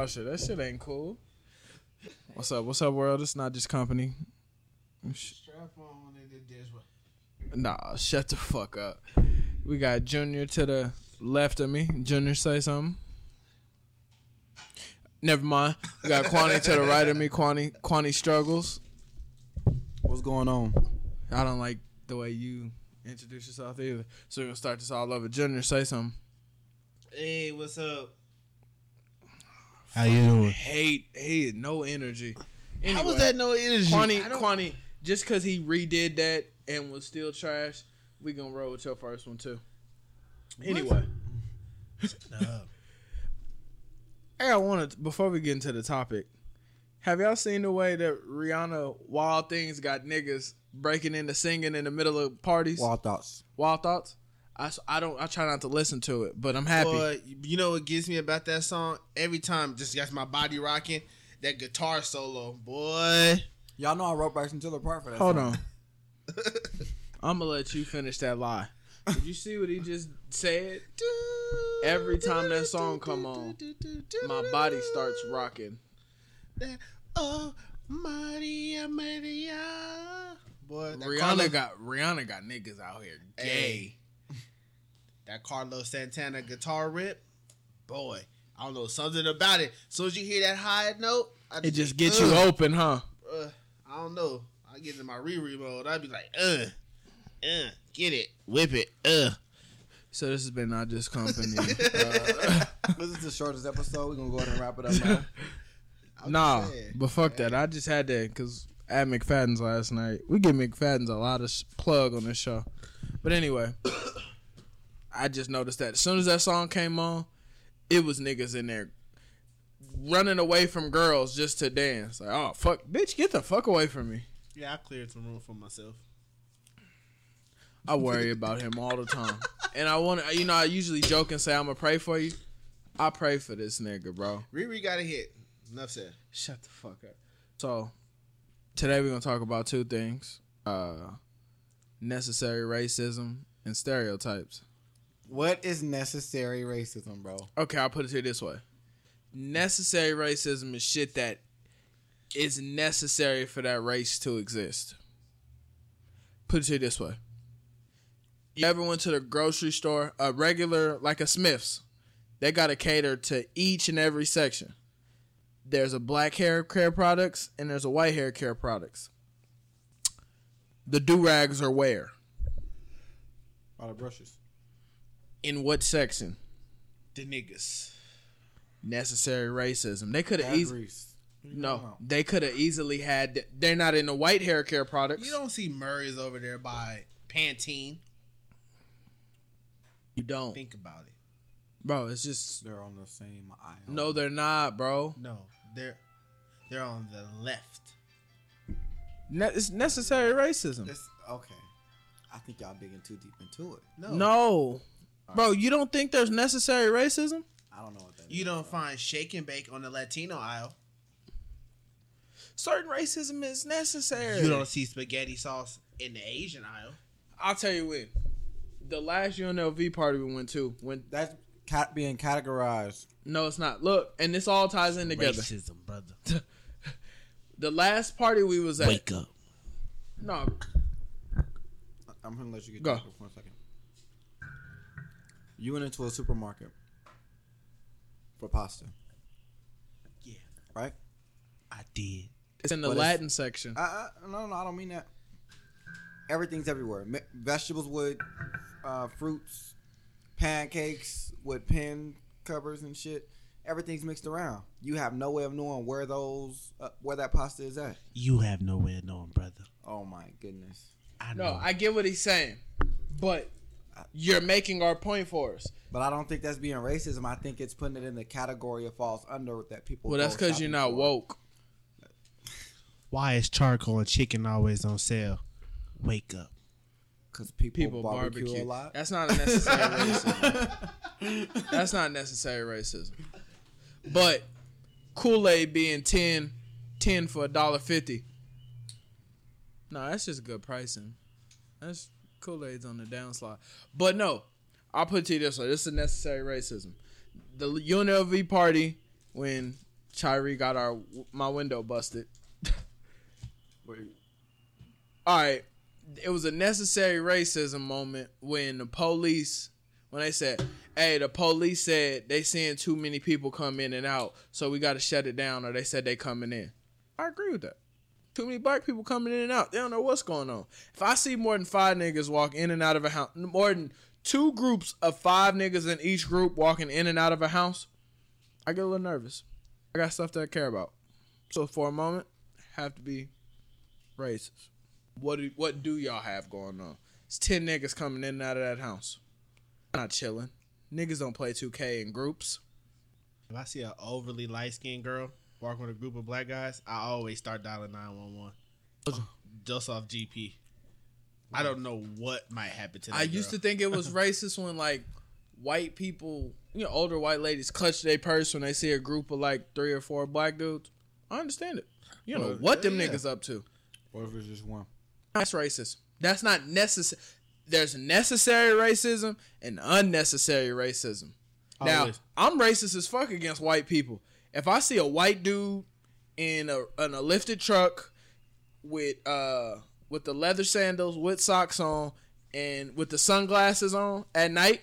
Oh shit, that shit ain't cool. What's up? What's up, world? It's not just company. Oh, Strap on in the dish. Nah, shut the fuck up. We got Junior to the left of me. Junior, say something. Never mind. We got Kwani to the right of me. Kwani, Kwani struggles. What's going on? I don't like the way you introduce yourself either. So we're gonna start this all over. Junior, say something. Hey, what's up? How you doing? Hate, hate, no energy. How Anyway, was that no energy? Kwani, I don't- Kwani, just because he redid that and was still trash, we gonna roll with your first one too. Anyway, Nah. hey, I wanted before we get into the topic. Have y'all seen the way that Rihanna Wild Things got niggas breaking into singing in the middle of parties? Wild, thoughts. Wild thoughts. Thoughts. I, s- I don't I try not to listen to it, but I'm happy. But you know what gets me about that song? Every time, just gets my body rocking. That guitar solo, boy. Y'all know I wrote Bryson Tiller part for that. Hold song. on. I'm gonna let you finish that lie. Did you see what he just said? Every time that song come on, My body starts rocking. That, oh, Maria, Maria. Boy, that Rihanna Carlos, got Rihanna got niggas out here gay. Hey. That Carlos Santana guitar rip, boy. I don't know something about it. As soon as you hear that high note, I It just think, gets you open, huh? uh, I don't know. I get in my re-re mode. I'd be like, uh, uh, get it, whip it, uh. So this has been not just company. uh, This is the shortest episode. We're gonna go ahead and wrap it up now. Nah, saying. but fuck that. I just had that because at McFadden's last night. We give McFadden's a lot of sh- plug on this show. But anyway, I just noticed that as soon as that song came on, it was niggas in there running away from girls just to dance. Like, oh fuck, bitch, get the fuck away from me. Yeah, I cleared some room for myself. I worry about him all the time. And I want to, you know, I usually joke and say I'm gonna pray for you. I pray for this nigga, bro. Riri got a hit. Enough said. Shut the fuck up. So, today we're gonna talk about two things: uh, necessary racism and stereotypes. What is necessary racism, bro? Okay, I'll put it to you this way: necessary racism is shit that is necessary for that race to exist. Put it to you this way: you ever went to the grocery store, a regular like a Smith's? They got to cater to each and every section. There's a black hair care products and there's a white hair care products. The do rags are where? All the brushes. In what section? The niggas. Necessary racism. They could have easily. No, they could have easily had. They're not in the white hair care products. You don't see Murray's over there by Pantene. You don't, Think about it. bro. It's just They're on the same aisle. no. They're not, bro. No, they're they're on the left. Ne- it's necessary racism. This okay. I think y'all digging too deep into it. No, No, bro. You don't think there's necessary racism? I don't know what that you is, don't bro. find shake and bake on the Latino aisle. Certain racism is necessary. You don't see spaghetti sauce in the Asian aisle. I'll tell you when. The last UNLV party we went to, when That's cat being categorized. no, it's not. Look, and this all ties in together. Racism, brother. The last party we was at, Wake up. no, I'm gonna let you get Go. to it for a second. You went into a supermarket for pasta, Yeah, right? I did. it's in the But it's- Latin section. I, I, no, no, I don't mean that. Everything's everywhere. Me- vegetables with uh, fruits, pancakes with pen covers and shit. Everything's mixed around. You have no way of knowing where those uh, where that pasta is at. You have no way of knowing, brother. Oh my goodness! I No, know. I get what he's saying, but you're making our point for us. But I don't think that's being racism. I think it's putting it in the category of falls under that people. Well, that's because you're not for. woke. Why is charcoal and chicken always on sale? Wake up. Because people, People barbecue, barbecue. a lot. That's not a necessary racism. That's not necessary racism. But Kool Aid being 10, 10 for a dollar fifty. No, that's just good pricing. That's Kool Aid's on the downslide. But no, I'll put it to you this way: this is necessary racism. The UNLV party when Tyree got our my window busted. Wait. All right, it was a necessary racism moment when the police when they said, "Hey, the police said they seeing too many people come in and out, so we got to shut it down." Or they said they coming in. I agree with that. Too many black people coming in and out. They don't know what's going on. If I see more than five niggas walk in and out of a house, more than two groups of five niggas in each group walking in and out of a house, I get a little nervous. I got stuff that I care about. So for a moment, have to be racist. What do what do y'all have going on? It's ten niggas coming in and out of that house. I'm Not chilling. Niggas don't play 2K in groups. If I see an overly light skinned girl walking with a group of black guys, I always start dialing 911. Just off GP. I don't know what might happen to that I used to think it was racist when like white people, you know, older white ladies clutch their purse when they see a group of like three or four black dudes. I understand it. You know what them yeah. niggas up to. Or if it's just one. That's racist. That's not necessary. There's necessary racism and unnecessary racism. Now, Always. I'm racist as fuck against white people. If I see a white dude in a in a lifted truck with uh with the leather sandals with socks on and with the sunglasses on at night,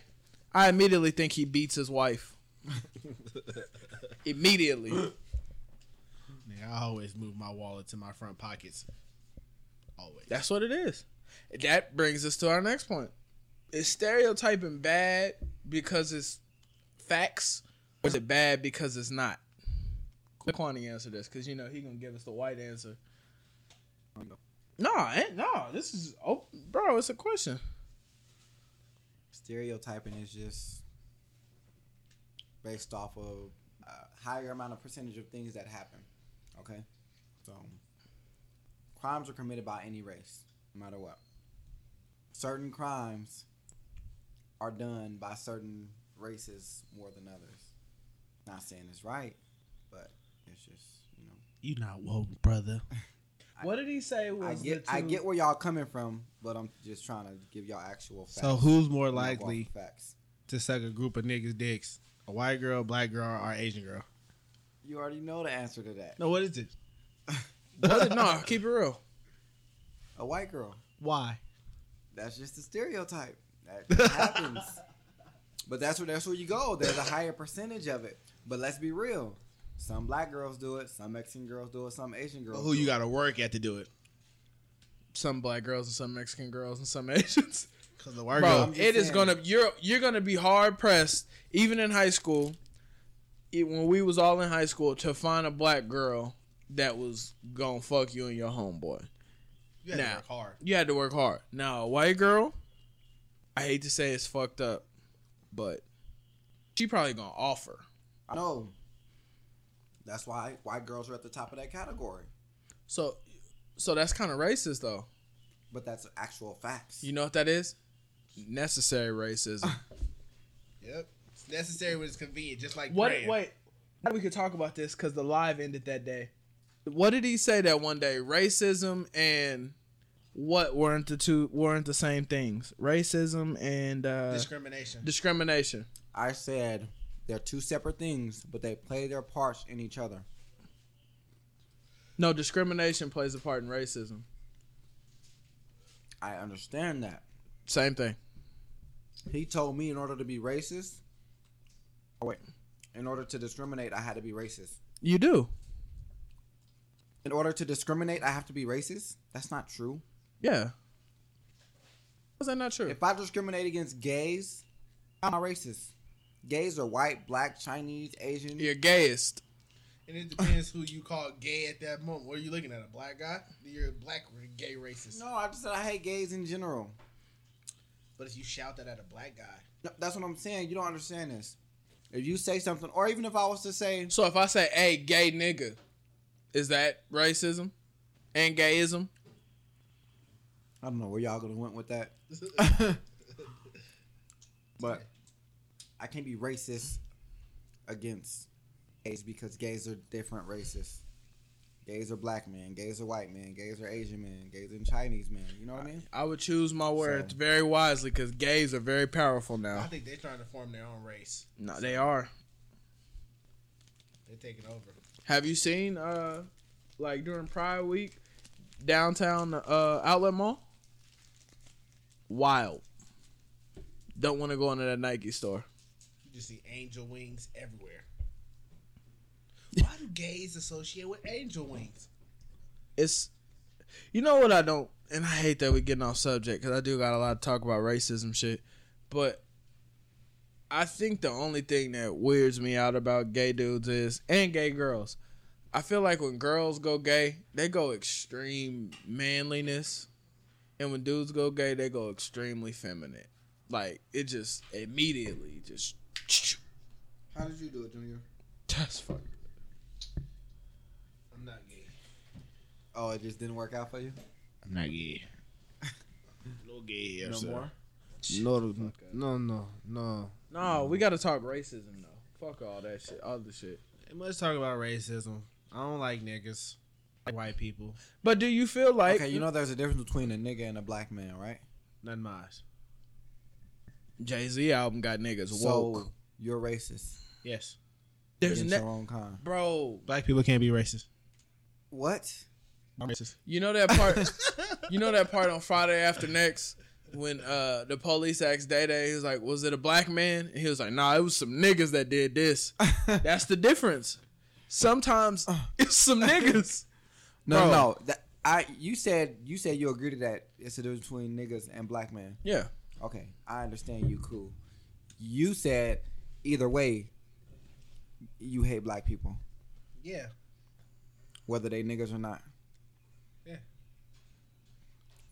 I immediately think he beats his wife. immediately. Nigga, I always move my wallet to my front pockets. Always. That's what it is. That brings us to our next point. Is stereotyping bad because it's facts, or is it bad because it's not? Let Kwani answer this because you know he gonna give us the white answer. No, ain't, no, this is oh, bro. It's a question. Stereotyping is just based off of a higher amount of percentage of things that happen. Okay? So, crimes are committed by any race, no matter what. Certain crimes are done by certain races more than others. Not saying it's right, but it's just, you know. You not woke, brother. What did he say? I get the I get where y'all coming from, but I'm just trying to give y'all actual facts. So who's more Not go off likely facts? to suck a group of niggas' dicks? A white girl, black girl, or Asian girl? You already know the answer to that. No, what is it? What- no, keep it real. A white girl. Why? That's just a stereotype. That happens. But that's where that's where you go. There's a higher percentage of it. But let's be real. Some black girls do it. Some Mexican girls do it. Some Asian girls. Who do you got to work at to do it? Some black girls and some Mexican girls and some Asians. Because the white Bro, girl, it is saying. gonna you're you're gonna be hard pressed, even in high school. it- when we was all in high school, to find a black girl that was gonna fuck you and your homeboy. you have to now. work hard. You had to work hard. Now, a white girl, I hate to say it's fucked up, but she probably gonna offer. I know. That's why white girls are at the top of that category. So, so that's kind of racist, though. But that's actual facts. You know what that is? Necessary racism. Yep. It's necessary when it's convenient, just like What? praying. Wait, we could talk about this because the live ended that day. What did he say that one day? Racism and what weren't the two weren't the same things? Racism and uh, Discrimination. discrimination. I said they're two separate things, but they play their parts in each other. No, discrimination plays a part in racism. I understand that. Same thing. He told me in order to be racist, oh wait, in order to discriminate, I had to be racist. You do. In order to discriminate, I have to be racist. That's not true. Yeah. Is that not true? If I discriminate against gays, I'm not racist. Gays are white, black, Chinese, Asian. You're gayest. And it depends who you call gay at that moment. What are you looking at? A black guy? You're a black or gay racist. No, I just said I hate gays in general. But if you shout that at a black guy, No, that's what I'm saying. You don't understand this. If you say something, or even if I was to say, So if I say, "Hey, gay nigga," is that racism and gayism? I don't know where y'all gonna went with that, but I can't be racist against gays because gays are different races. Gays are black men, gays are white men, gays are Asian men, gays are Chinese men. You know what I mean? I would choose my words So- very wisely because gays are very powerful now. I think they're trying to form their own race. No, they are. They're taking over. Have you seen uh like during Pride Week downtown uh outlet mall? Wild. Don't want to go into that Nike store. You see angel wings everywhere. Why do gays associate with angel wings? It's you know what I don't and I hate that we're getting off subject because I do got a lot to talk about racism shit, but I think the only thing that weirds me out about gay dudes is and gay girls. I feel like when girls go gay, they go extreme manliness, and when dudes go gay, they go extremely feminine. Like it just immediately just How did you do it, Junior? that's fuck. I'm not gay. Oh, it just didn't work out for you. I'm not gay. No gay here, No sir. more. No, no, no, no. No, we got to talk racism though. Fuck all that shit, all the shit. Hey, Let's talk about racism. I don't like niggas. I like white people. But do you feel like okay, you know there's a difference between a nigga and a black man, right? None mine. Jay Z album got niggas So woke? You're racist. Yes. There's against ne- your own kind. bro. Black people can't be racist. What? I'm racist. You know that part. you know that part on Friday after next when uh the police asked Day Day, he was like, "Was it a black man?" And he was like, "Nah, it was some niggas that did this." That's the difference. Sometimes it's some niggas. No, Bro. no. That, I you said you said you agree to that. It's a difference between niggas and black man. Yeah. Okay, I understand you. Cool. You said either way, you hate black people, Yeah. whether they niggas or not. Yeah.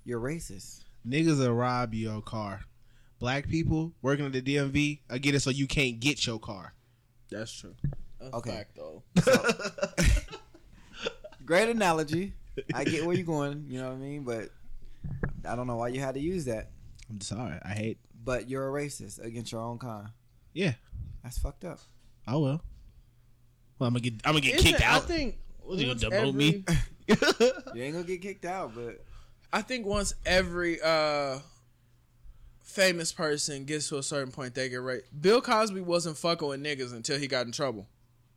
You're racist. Niggas will rob your car. Black people working at the DMV, I get it so you can't get your car. That's true. That's Okay. fact, though. Great analogy. I get where you're going. You know what I mean, but I don't know why you had to use that. I'm sorry. I hate. But you're a racist against your own kind. Yeah. That's fucked up. Oh well. Well, I'm gonna get. I'm gonna get Isn't- kicked out. I think. He gonna demote me? You ain't gonna get kicked out, but I think once every uh famous person gets to a certain point, they get right. Bill Cosby wasn't fucking with niggas until he got in trouble.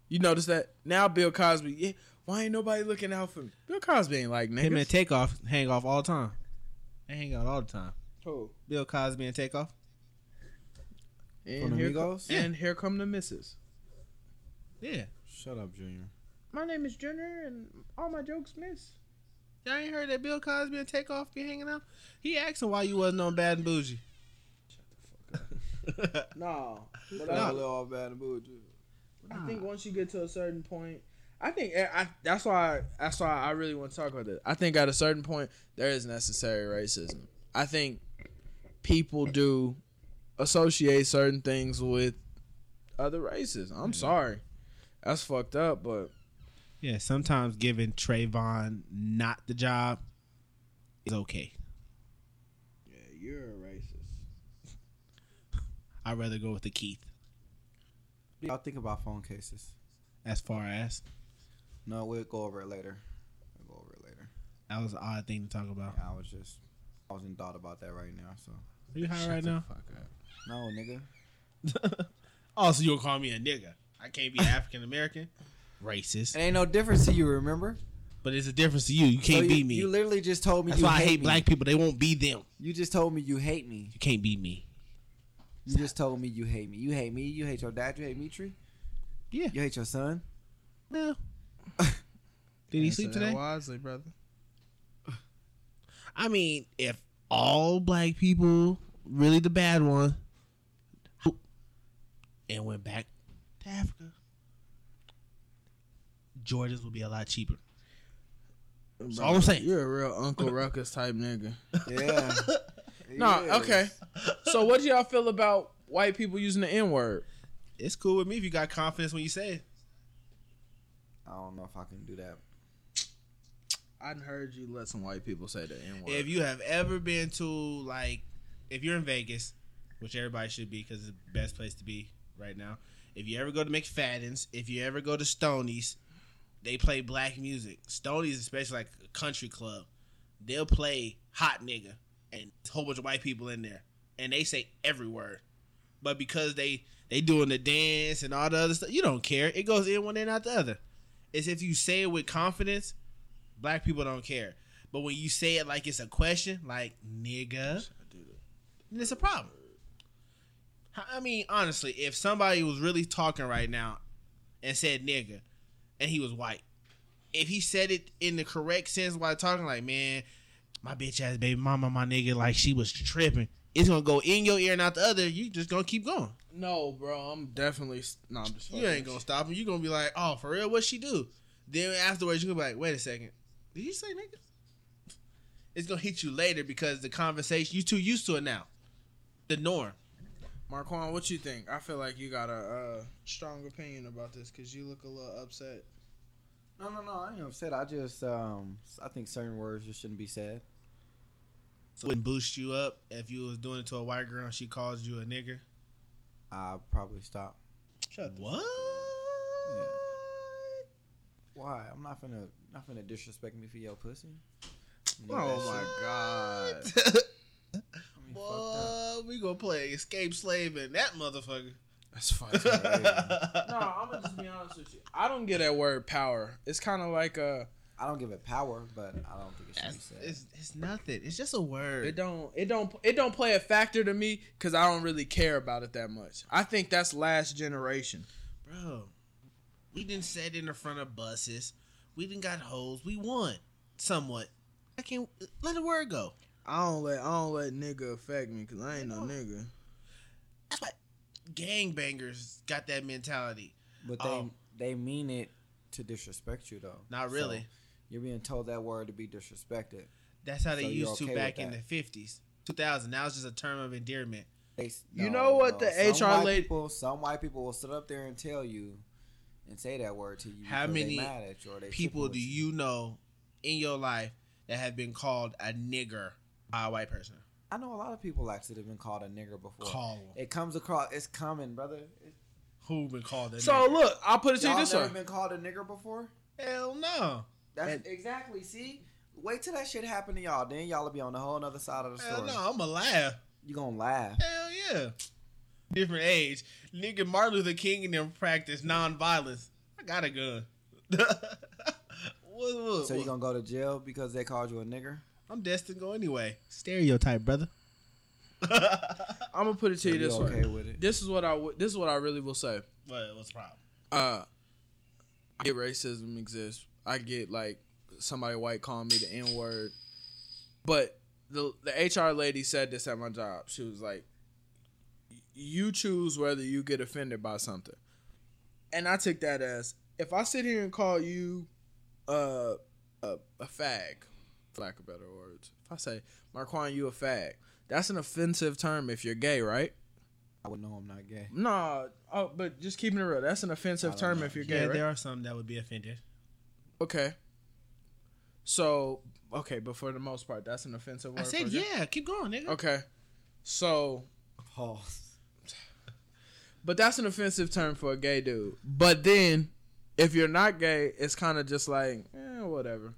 You notice that? Now Bill Cosby, yeah, why ain't nobody looking out for me? Bill Cosby ain't like niggas. Him and. Takeoff hang off all the time. They hang out all the time. Who? Bill Cosby and Takeoff. And here, co- Migos? and here come the misses. Yeah. shut up, Junior. My name is Junior, and all my jokes miss. Y'all ain't heard that Bill Cosby and Takeoff be hanging out? He asking why you wasn't on Bad and Boujee. Shut the fuck up. no, but No. I, all bad and bougie. I think once you get to a certain point, I think eh, I, that's why that's why I really want to talk about this. I think at a certain point there is necessary racism. I think people do associate certain things with other races. I'm sorry, that's fucked up, but Yeah, sometimes giving Trayvon not the job is okay. yeah, you're a racist. I'd rather go with the Keith Y'all think about phone cases? as far as No, we'll go over it later. We'll go over it later. that was an odd thing to talk about. I was just, I was in thought about that right now. So Are you high right now? No, nigga. oh, so you gonna call me a nigga? I can't be African American. Racist. It ain't no difference to you. Remember? But it's a difference to you. You can't So be you, me. You literally just told me That's you why I hate hate me. black people. They won't be them. You just told me you hate me. You can't be me. You just told me you hate me. You hate me. You hate your dad. You hate me, Tree. Yeah. You hate your son. Well. Did he sleep today? Wisely, brother. I mean, if all black people really the bad one and went back to Africa, Jordans would be a lot cheaper. That's all I'm saying. You're a real Uncle Ruckus type nigga. Yeah. No, Yeah. okay. So what do y'all feel about white people using the N word? It's cool with me if you got confidence when you say it. I don't know if I can do that. I heard you let some white people say the N word. If you have ever been to like, if you're in Vegas, which everybody should be because it's the best place to be right now. If you ever go to McFadden's, if you ever go to Stoney's, they play black music. Stoney's, especially like a country club, they'll play hot nigga and a whole bunch of white people in there, and they say every word. But because they they doing the dance and all the other stuff, you don't care. It goes in one and out the other. It's if you say it with confidence, black people don't care. But when you say it like it's a question, like nigga, then it's a problem. I mean, honestly, if somebody was really talking right now and said nigga, and he was white, if he said it in the correct sense while talking, like, man, my bitch ass baby mama, my nigga, like she was tripping, it's gonna go in your ear and out the other. You just gonna keep going. No, bro, I'm definitely no. I'm just You ain't gonna stop him. You gonna be like, oh, for real, what she do? Then afterwards, you gonna be like, wait a second, did you say nigga? It's gonna hit you later because the conversation you too used to it now. The norm. Marquand, what you think? I feel like you got a uh, strong opinion about this because you look a little upset. No, no, no. I ain't upset. I just, um, I think certain words just shouldn't be said. So it wouldn't boost you up if you was doing it to a white girl and she calls you a nigger. I'll probably stop. Shut the What? Why? I'm not finna, not finna disrespect me for your pussy. Oh my god. I mean, fucked up. We gonna play escape slave and that motherfucker. That's fucking no, I'm gonna just be honest with you. I don't get that word power. It's kind of like uh I don't give it power, but I don't think it should be said. It's, it's nothing. It's just a word. it don't it don't it don't play a factor to me because I don't really care about it that much. I think that's last generation. Bro, we didn't sit in the front of buses. We didn't got holes. We won somewhat. I can't let the word go. I don't let I don't let nigga affect me because I ain't no nigga. That's why gangbangers got that mentality. But they, Oh. they mean it to disrespect you though. Not So, really. you're being told that word to be disrespected. That's how they So you're used okay to back in the fifties, two thousand. Now it's just a term of endearment. They, You know what the some HR lady- people, some white people will sit up there and tell you and say that word to you. How many mad at you or People do with you know in your life that have been called a nigger by a white person? I know a lot of people actually have been called a nigger before. Call It comes across. It's coming, brother. It, who been called a So nigger? look, I'll put it to you y'all this never way. been called a nigger before. Hell no. That's And- exactly. See, wait till that shit happen to y'all. Then y'all will be on the whole other side of the Hell story. no. I'm a laugh. You gonna laugh. Hell yeah. Different age. Nigga Martin Luther King and them practice nonviolence. I got a gun. what, what, So you what? gonna go to jail because they called you a nigger? I'm destined to go anyway. Stereotype, brother. I'm gonna put it to you this okay way. with it? This is what I w- this is what I really will say. what, what's the problem? uh I get racism exists. I get like somebody white calling me the N word. But the the HR lady said this at my job. She was like, "You choose whether you get offended by something." And I took that as if I sit here and call you uh, a a fag, for lack of better words. If I say Marquand, you a fag, that's an offensive term if you're gay, right? I would know I'm not gay. No, oh, but just keeping it real, that's an offensive term know. if you're gay, Yeah, right? there are some that would be offended. Okay. So okay, but for the most part, that's an offensive word. I said, for gay? yeah, keep going, nigga. Okay. So, Pause. but that's an offensive term for a gay dude. But then, if you're not gay, it's kind of just like, eh, whatever.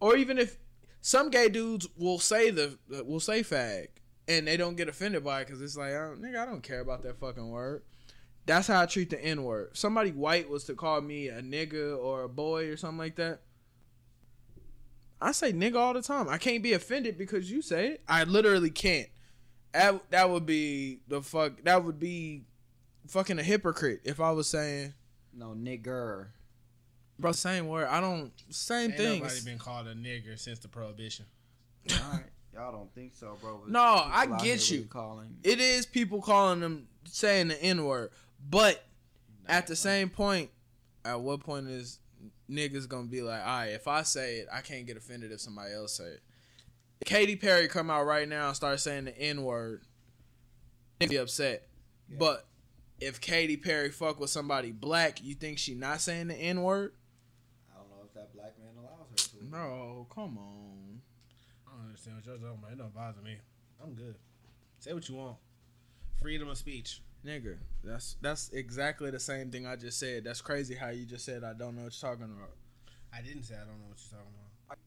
Or even if some gay dudes will say the will say fag and they don't get offended by it because it's like, oh, nigga, I don't care about that fucking word. That's how I treat the N word. Somebody white was to call me a nigga or a boy or something like that. I say nigga all the time. I can't be offended because you say it. I literally can't. That that would be the fuck. That would be fucking a hypocrite if I was saying, No nigger. Bro, same word. I don't same Ain't nobody things. been called a nigger since the prohibition. All right. Y'all don't think so, bro. No, I get you. Calling. It is people calling them saying the N word, but at the same point, at what point is niggas gonna be like, all right, if I say it, I can't get offended if somebody else say it. If Katy Perry come out right now and start saying the N word, be upset. Yeah. But if Katy Perry fuck with somebody black, you think she not saying the N word? I don't know if that black man allows her to. No, come on. I don't understand what you're talking about. It don't bother me. I'm good. Say what you want. Freedom of speech. Nigga, that's that's exactly the same thing I just said. That's crazy how you just said I don't know what you're talking about. I didn't say I don't know what you're talking about.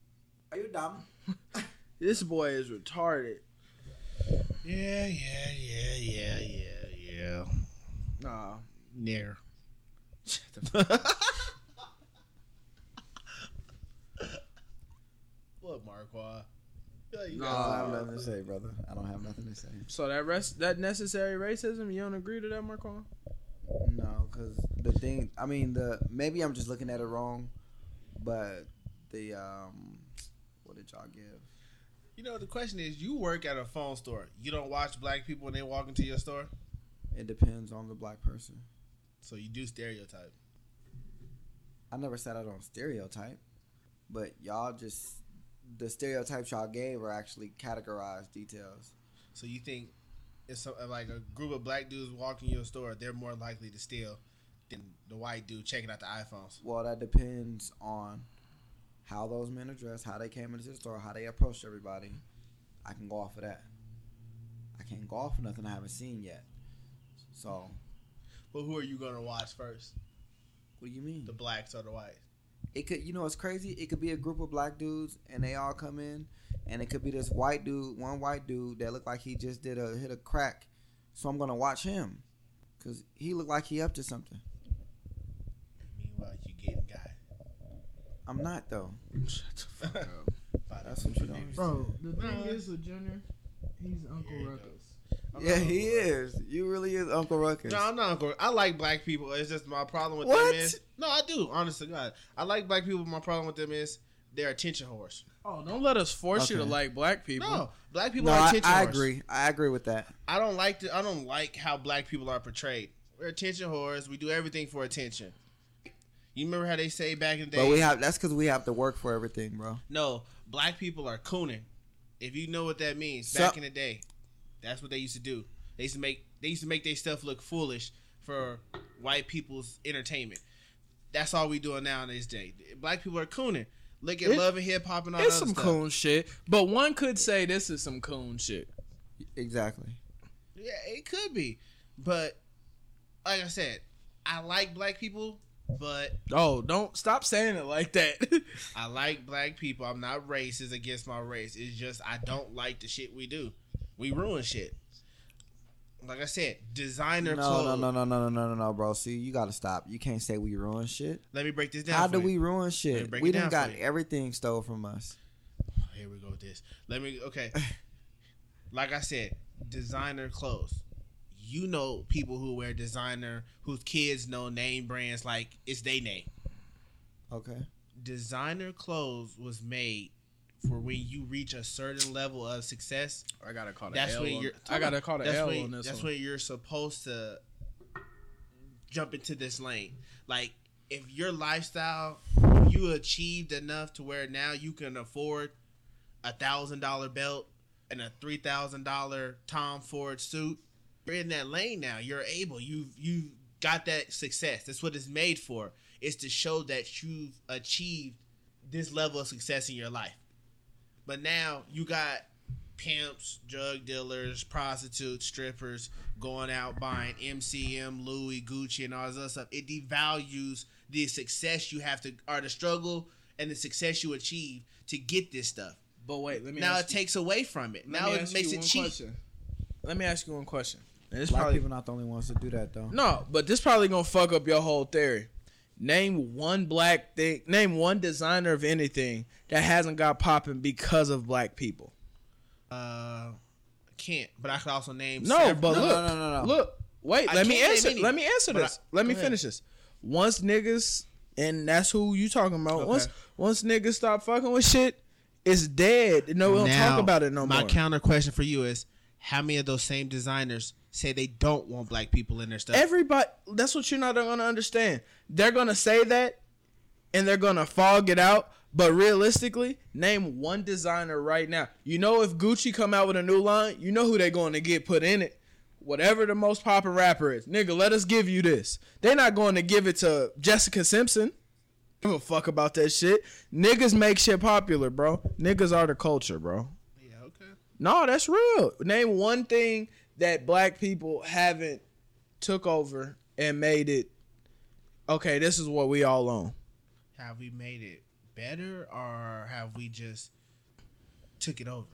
Are you dumb? This boy is retarded. Yeah, yeah, yeah, yeah, yeah, yeah. Nah. Nigger. fuck, Marquand. Yeah, you No, got I have nothing to say, brother. I don't have nothing to say. So that rest that necessary racism, you don't agree to that, Marquand? No, because the thing, I mean, the maybe I'm just looking at it wrong, but the um, what did y'all give? You know, the question is, you work at a phone store. You don't watch black people when they walk into your store, It depends on the black person. so you do stereotype. I never said I don't stereotype, but y'all just the stereotypes y'all gave are actually categorized details. So you think if some, like a group of black dudes walking your store, they're more likely to steal than the white dude checking out the iPhones. Well, that depends on how those men are dressed, how they came into the store, how they approached everybody. I can go off of that. I can't go off of nothing I haven't seen yet. So, But who are you gonna watch first? what do you mean? The blacks or the whites? It could, you know, it's crazy. It could be a group of black dudes, and they all come in, and it could be this white dude, one white dude that looked like he just did a hit a crack. So I'm gonna watch him, cause he looked like he up to something. Meanwhile, you getting got. I'm not though. Shut the fuck up. That's what you don't. Bro, the thing is with Junior, he's Uncle Here you Ruckus. Yeah, he is. You really is Uncle Ruckus. No, I'm not Uncle. I like black people. It's just my problem with What? them is no, I do. Honestly, God, I like black people. My problem with them is they're attention horse. Oh, don't let us force you to like black people. No, black people No, are I, attention I whores. agree. I agree with that. I don't like the, I don't like how black people are portrayed. We're attention whores. We do everything for attention. You remember how they say back in the day? But we have that's because we have to work for everything, bro. no, black people are cooning. If you know what that means, So- back in the day, that's what they used to do. They used to make they used to make their stuff look foolish for white people's entertainment. That's all we doing now in this day. Black people are cooning. Look at It- love and hip hop and all It's some stuff. coon shit, but one could say this is some coon shit. Exactly. Yeah, it could be, but like I said, I like black people, but Oh, don't stop saying it like that. I like black people. I'm not racist against my race. It's just I don't like the shit we do. We ruin shit. Like I said, designer no, clothes. No, no, no, no, no, no, no, no, bro. See, you gotta stop. You can't say we ruin shit. Let me break this down. How do you. we ruin shit? We didn't got everything stole from us. Here we go. With this. Let me. Okay. like I said, designer clothes. You know people who wear designer whose kids know name brands like it's they name. Okay. Designer clothes was made for when you reach a certain level of success I gotta call the That's L. when you're. I gotta call the that's L when, on this That's one. when you're supposed to jump into this lane. Like if your lifestyle, you achieved enough to where now you can afford a thousand dollar belt and a three thousand dollar Tom Ford suit. You're in that lane now. You're able. You've you've got that success. That's what it's made for. It's to show that you've achieved this level of success in your life. But now you got pimps, drug dealers, prostitutes, strippers going out buying MCM, Louis, Gucci, and all this other stuff. It devalues the success you have to, or the struggle and the success you achieve to get this stuff. But wait, let me Now ask it you, takes away from it. let Now it makes it cheap. question. Let me ask you one question. And this Black probably people not the only ones to do that though. no, but this probably gonna fuck up your whole theory. Name one black thing. Name one designer of anything that hasn't got popping because of black people. Uh, can't. But I could also name. No, several- but No, look, no, no, no, no. look. Wait, I let me answer. Let me answer this. I- let me finish this. Once niggas, and that's who you talking about. Okay. Once once niggas stop fucking with shit, it's dead. No, we don't Now, talk about it no my more. My counter question for you is: How many of those same designers say they don't want black people in their stuff? Everybody, that's what you're not gonna understand. They're gonna say that, and they're gonna fog it out. But realistically, name one designer right now. You know, if Gucci come out with a new line, you know who they're going to get put in it. Whatever the most popular rapper is, nigga, let us give you this. They're not going to give it to Jessica Simpson. Give a fuck about that shit. Niggas make shit popular, bro. Niggas are the culture, bro. yeah, okay. No, that's real. Name one thing that black people haven't took over and made it. Okay, this is what we all own. Have we made it better, or have we just took it over?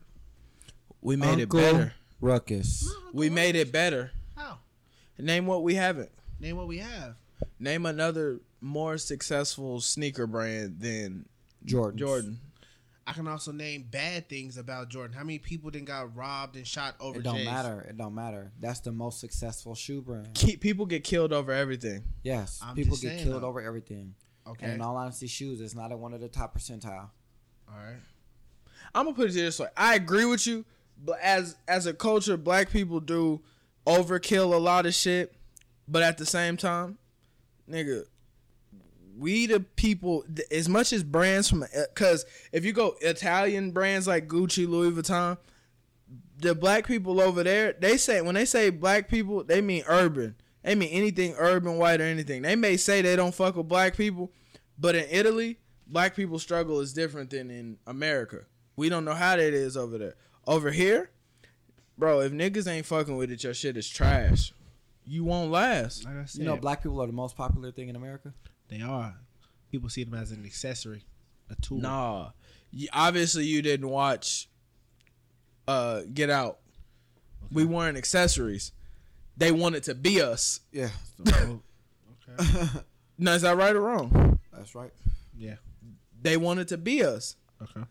We made Uncle it better. Ruckus. We made it better. How? Name what we haven't. Name what we have. Name another more successful sneaker brand than Jordan. Jordan. I can also name bad things about Jordan. How many people then got robbed and shot over? It don't J's? matter. It don't matter. That's the most successful shoe brand. Keep, people get killed over everything. Yes, I'm people get saying, killed though. over everything. Okay. And in all honesty, shoes is not at one of the top percentile. All right. I'm gonna put it this way. I agree with you, but as as a culture, black people do overkill a lot of shit. But at the same time, nigga, we the people as much as brands from uh, because if you go Italian brands like Gucci, Louis Vuitton, the black people over there, they say when they say black people, they mean urban. They mean anything urban, white, or anything. They may say they don't fuck with black people, but in Italy, black people struggle is different than in America. We don't know how that is over there. Over here, bro, if niggas ain't fucking with it, your shit is trash. You won't last. Like I said, You know, black people are the most popular thing in America. They are. People see them as an accessory, a tool. Nah, you, obviously you didn't watch. Uh, Get Out. We weren't accessories. They wanted to be us. Yeah, So, okay. No, is that right or wrong? that's right. Yeah. They wanted to be us. Okay.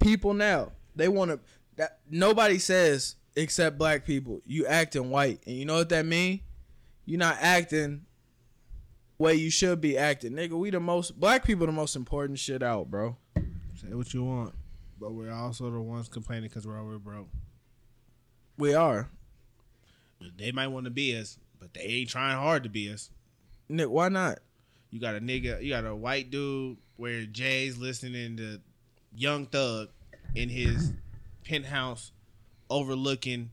People now they want to. That nobody says except black people. You acting white, and you know what that mean? You're not acting way you should be acting, nigga. We the most black people, the most important shit out, bro. Say what you want, but we're also the ones complaining because we're over broke. We are. They might want to be us, but they ain't trying hard to be us. Nick, why not? You got a nigga, you got a white dude where Jay's listening to Young Thug in his penthouse overlooking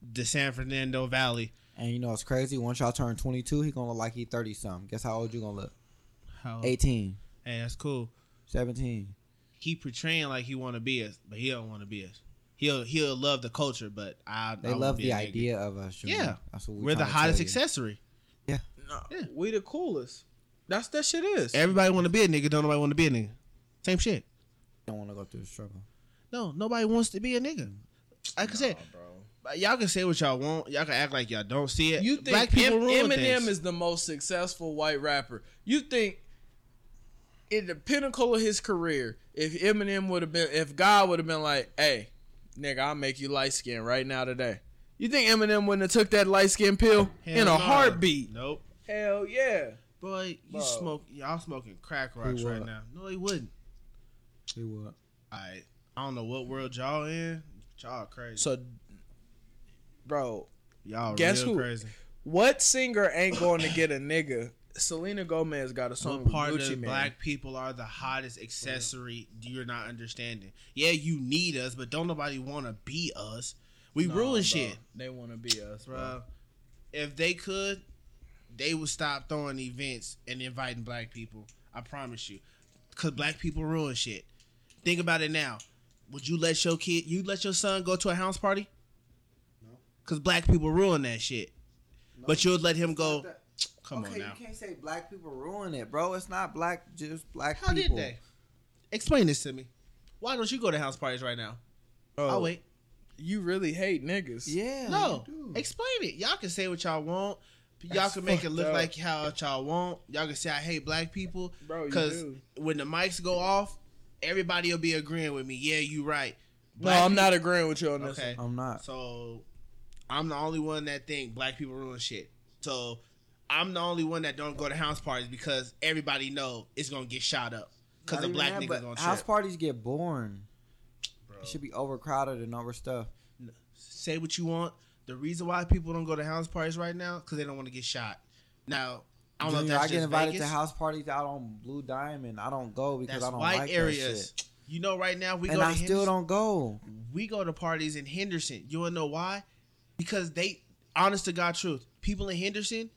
the San Fernando Valley. And you know it's crazy. Once y'all turn 22, he gonna look like he 30 something. Guess how old you gonna look? How? 18, Hey, that's cool. 17. He portraying like he want to be us, but he don't want to be us. He'll he'll love the culture, but I They I love be the idea of us. Junior. Yeah. that's what We're the trying to hottest you. accessory. No, Yeah. we the coolest. That's that shit is. Everybody want to be a nigga. Don't nobody want to be a nigga. Same shit. Don't want to go through the struggle. No, nobody wants to be a nigga. Like I said, y'all can say what y'all want. Y'all can act like y'all don't see it. You think Black people Em- ruin Eminem things. is the most successful white rapper? You think in the pinnacle of his career, if Eminem would have been, if God would have been like, "Hey, nigga, I'll make you light skin right now today," you think Eminem wouldn't have took that light skin pill Hell in a no. heartbeat? Nope. Hell yeah. Boy, you Bro. smoke. Y'all smoking crack rocks right now. No, he wouldn't. He would. I I don't know what world y'all in. But Y'all crazy. So, bro, y'all guess real who? crazy. what singer ain't going to get a nigga? Selena Gomez got a song What with part Gucci of Man. black people are the hottest accessory you're not understanding? Yeah, you need us, but don't nobody want to be us. We Nah, ruin bro. shit, They want to be us, bro. bro. If they could, they would stop throwing events and inviting black people. I promise you, because black people ruin shit. Think about it now. Would you let your kid, you let your son go to a house party? No. Because black people ruin that shit. But you'll let him go. Come okay, on now. you can't say black people ruin it, bro. It's not black, just black How people. did they? Explain this to me. Why don't you go to house parties right now? Oh, I'll wait. You really hate niggas. Yeah. No, you explain it. Y'all can say what y'all want. Y'all That's can make it look up. like how y'all want. Y'all can say I hate black people. Bro, you Because when the mics go off, everybody will be agreeing with me. Yeah, you right. No, I'm not agreeing with you on this. Okay. I'm not. So I'm the only one that think black people ruin shit. So I'm the only one that don't go to house parties because everybody know it's gonna get shot up because the black that, niggas gonna House trip. parties get boring. Bro. It should be overcrowded and overstuffed. say what you want. The reason why people don't go to house parties right now because they don't want to get shot. Now I don't know if Junior, that's I get invited Vegas. to house parties out on Blue Diamond. I don't go because That's I don't white like areas. that shit. You know, right now we and go to I still Henderson- don't go. we go to parties in Henderson. You wanna know why? Because they, honest to God, truth, people in Henderson,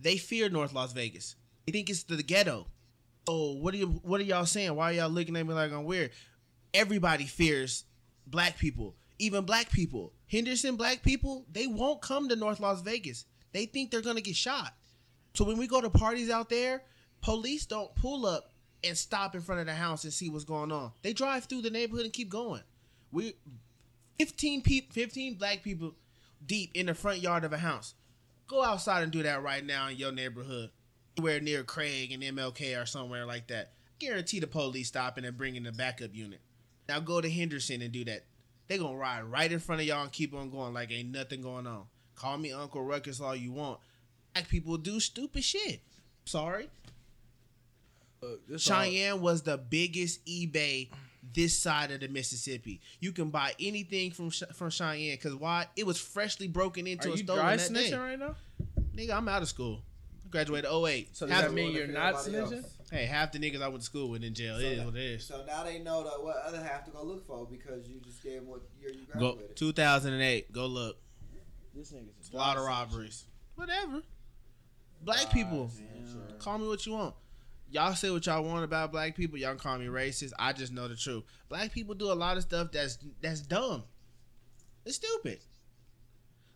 they fear North Las Vegas. They think it's the ghetto. Oh, what are you? What are y'all saying? Why are y'all looking at me like I'm weird? Everybody fears black people, even black people. Henderson black people, they won't come to North Las Vegas. They think they're gonna get shot. So when we go to parties out there, police don't pull up and stop in front of the house and see what's going on. They drive through the neighborhood and keep going. We 15 people 15 black people deep in the front yard of a house. Go outside and do that right now in your neighborhood. Where near Craig and MLK or somewhere like that. Guarantee the police stopping and bringing the backup unit. Now go to Henderson and do that. They're gonna ride right in front of y'all and keep on going like ain't nothing going on. Call me Uncle Ruckus all you want. Black people do stupid shit. Sorry. Uh, look, this all- Cheyenne was the biggest eBay this side of the Mississippi. You can buy anything from from Cheyenne because why? It was freshly broken into Are and you stolen dry snitching day. right now? Nigga, I'm out of school. I graduated 08. So does half, that mean you're not snitching? hey, half the niggas I went to school with in jail. So it is that- what it is. So now they know that what other half to go look for because you just gave them what year you Go graduated. 2008. Go look. This nigga's A lot of robberies. Whatever. Black people. Call me what you want. Y'all say what y'all want about black people. Y'all call me racist. I just know the truth. Black people do a lot of stuff that's that's dumb. It's stupid.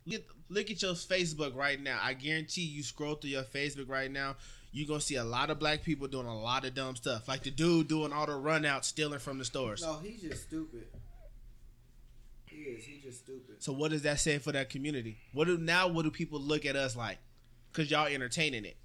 Look, look at your Facebook right now. I guarantee you scroll through your Facebook right now. You're gonna see a lot of black people doing a lot of dumb stuff. Like the dude doing all the run out stealing from the stores. No, he's just stupid. He is. He's just stupid. So what does that say for that community? What do now what do people look at us like? Cause y'all entertaining it.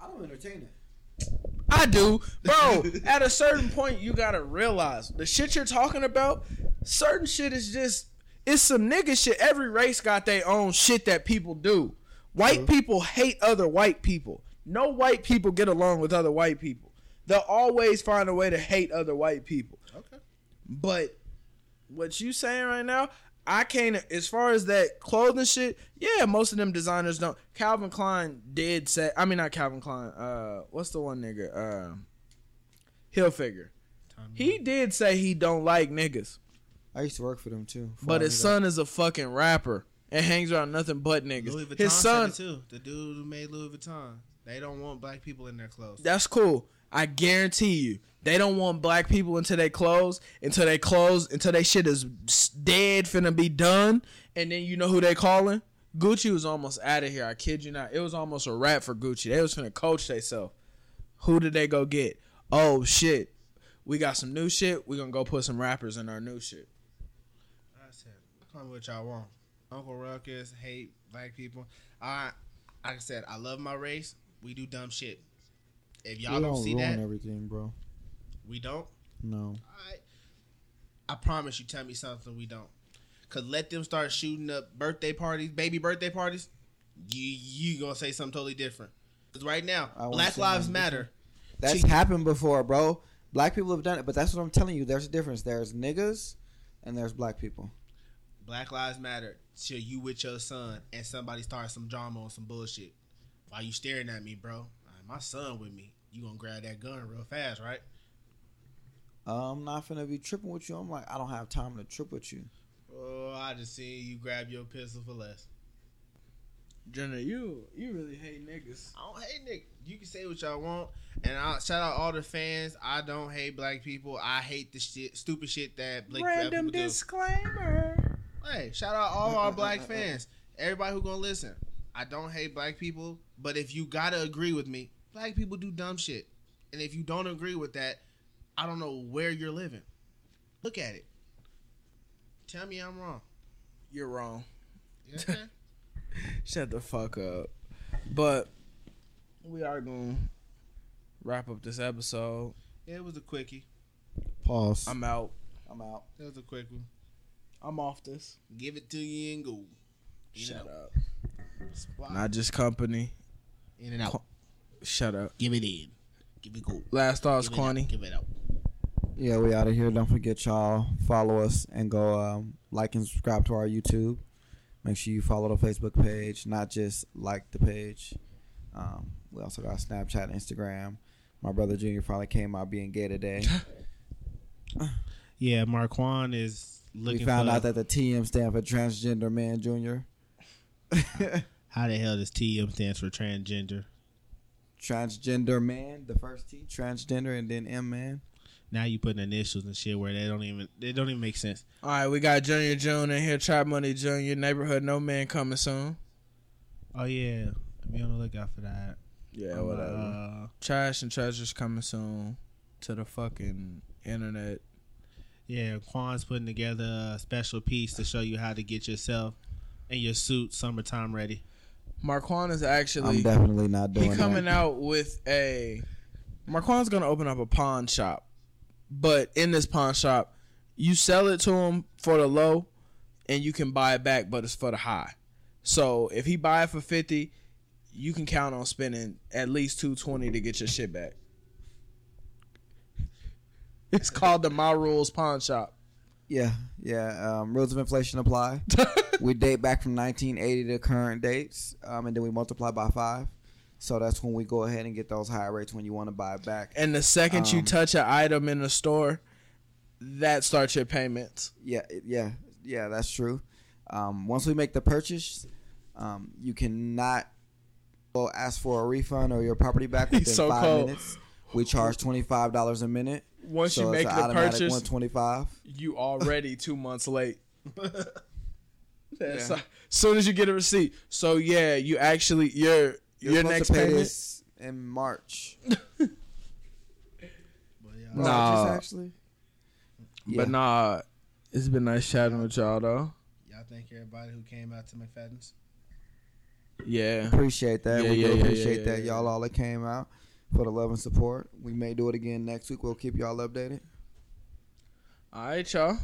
I don't entertain it. I do, bro. at a certain point, you gotta realize the shit you're talking about. Certain shit is just it's some nigga shit. Every race got their own shit that people do. White people hate other white people. No white people get along with other white people. They'll always find a way to hate other white people. Okay. But what you saying right now, I can't. As far as that clothing shit, yeah, most of them designers don't. Calvin Klein did say. I mean, not Calvin Klein. Uh, what's the one nigga? Uh, Hilfiger. He did say he don't like niggas, I used to work for them too. but his Follow me son is a fucking rapper and hangs around nothing but niggas. Louis Vuitton His son, said it too. The dude who made Louis Vuitton. They don't want black people in their clothes. that's cool. I guarantee you, they don't want black people into their clothes until they clothes until they shit is dead, finna be done, and then you know who they calling? Gucci was almost out of here. I kid you not. It was almost a wrap for Gucci. They was finna coach themselves. Who did they go get? Oh shit, we got some new shit. We gonna go put some rappers in our new shit. I said, call me what y'all want. Uncle Ruckus hate black people. I, like I said, I love my race. We do dumb shit. If y'all don't, don't see that, everything, bro. we don't. No. I, I promise you, tell me something we don't. Cause let them start shooting up birthday parties, baby birthday parties. You you gonna say something totally different. Cause right now, Black Lives Matter. That's happened before, bro. Black people have done it, but that's what I'm telling you. There's a difference. There's niggas and there's black people. Black Lives Matter till you with your son and somebody starts some drama on some bullshit. Why you staring at me, bro? Uh, My son with me. You gonna grab that gun real fast, right? I'm not finna be tripping with you. I'm like, I don't have time to trip with you. Oh, I just seen you grab your pistol for less. Jenna, you you really hate niggas. I don't hate Nick. You can say what y'all want, and I shout out all the fans. I don't hate black people. I hate the shit, stupid shit that black black Random people do. disclaimer. Hey, shout out all our black fans. Everybody who gonna listen. I don't hate black people, but if you gotta agree with me, black people do dumb shit. And if you don't agree with that, I don't know where you're living. Look at it. Tell me I'm wrong. You're wrong. You okay? Shut the fuck up. But we are gonna wrap up this episode. yeah, it was a quickie. Pause. I'm out. I'm out. It was a quick one. I'm off this. Give it to you and go. In Shut and out. up. Spot. Not Juss company. In and out. Shut up. Give it in. Give it go. Last thoughts, Give it out. Give it out. Yeah, we out of here. Don't forget y'all follow us and go um, like and subscribe to our YouTube. Make sure you follow the Facebook page, not just like the page. Um, we also got Snapchat, and Instagram. My brother Junior finally came out being gay today. Yeah, Marquand is we looking found for out that the TM stand for transgender man Junior. how the hell does TM stands for transgender. transgender man, the first T, transgender, and then M man. Now you putting initials and shit where they don't even they don't even make sense. All right, we got Junior June in here. Trap Money Junior. Neighborhood No Man coming soon. Oh yeah, be on the lookout for that. Yeah, Um, whatever. uh, Trash and Treasures coming soon to the fucking internet. yeah, Quan's putting together a special piece to show you how to get yourself and your suit summertime ready. Marquand is actually. I'm definitely not doing. he coming that. out with a Marquand's gonna open up a pawn shop, but in this pawn shop, you sell it to him for the low, and you can buy it back, but it's for the high. So if he buy it for fifty, you can count on spending at least two twenty to get your shit back. It's called the My Rules Pawn Shop. Yeah, yeah. Um, rules of inflation apply. we date back from 1980 to current dates, um, and then we multiply by five. So that's when we go ahead and get those high rates when you want to buy it back. And the second you Um, touch an item in the store, that starts your payments. Yeah, yeah, yeah. That's true. Um, once we make the purchase, um, you cannot go ask for a refund or your property back within so five cold. minutes. We charge twenty five dollars a minute. Once so you make it's the an automatic purchase, one twenty five. you already two months late. That's Yeah. soon as you get a receipt. So yeah, you actually your You're your next to pay payment. this in March. But yeah, Nah. March, actually. Yeah. But nah, it's been nice chatting with y'all though. y'all thank everybody who came out to McFadden's. Yeah. Appreciate that. Yeah, we yeah, do yeah, appreciate yeah, that. yeah, Y'all all that came out for the love and support. We may do it again next week. We'll keep y'all updated. All right, y'all.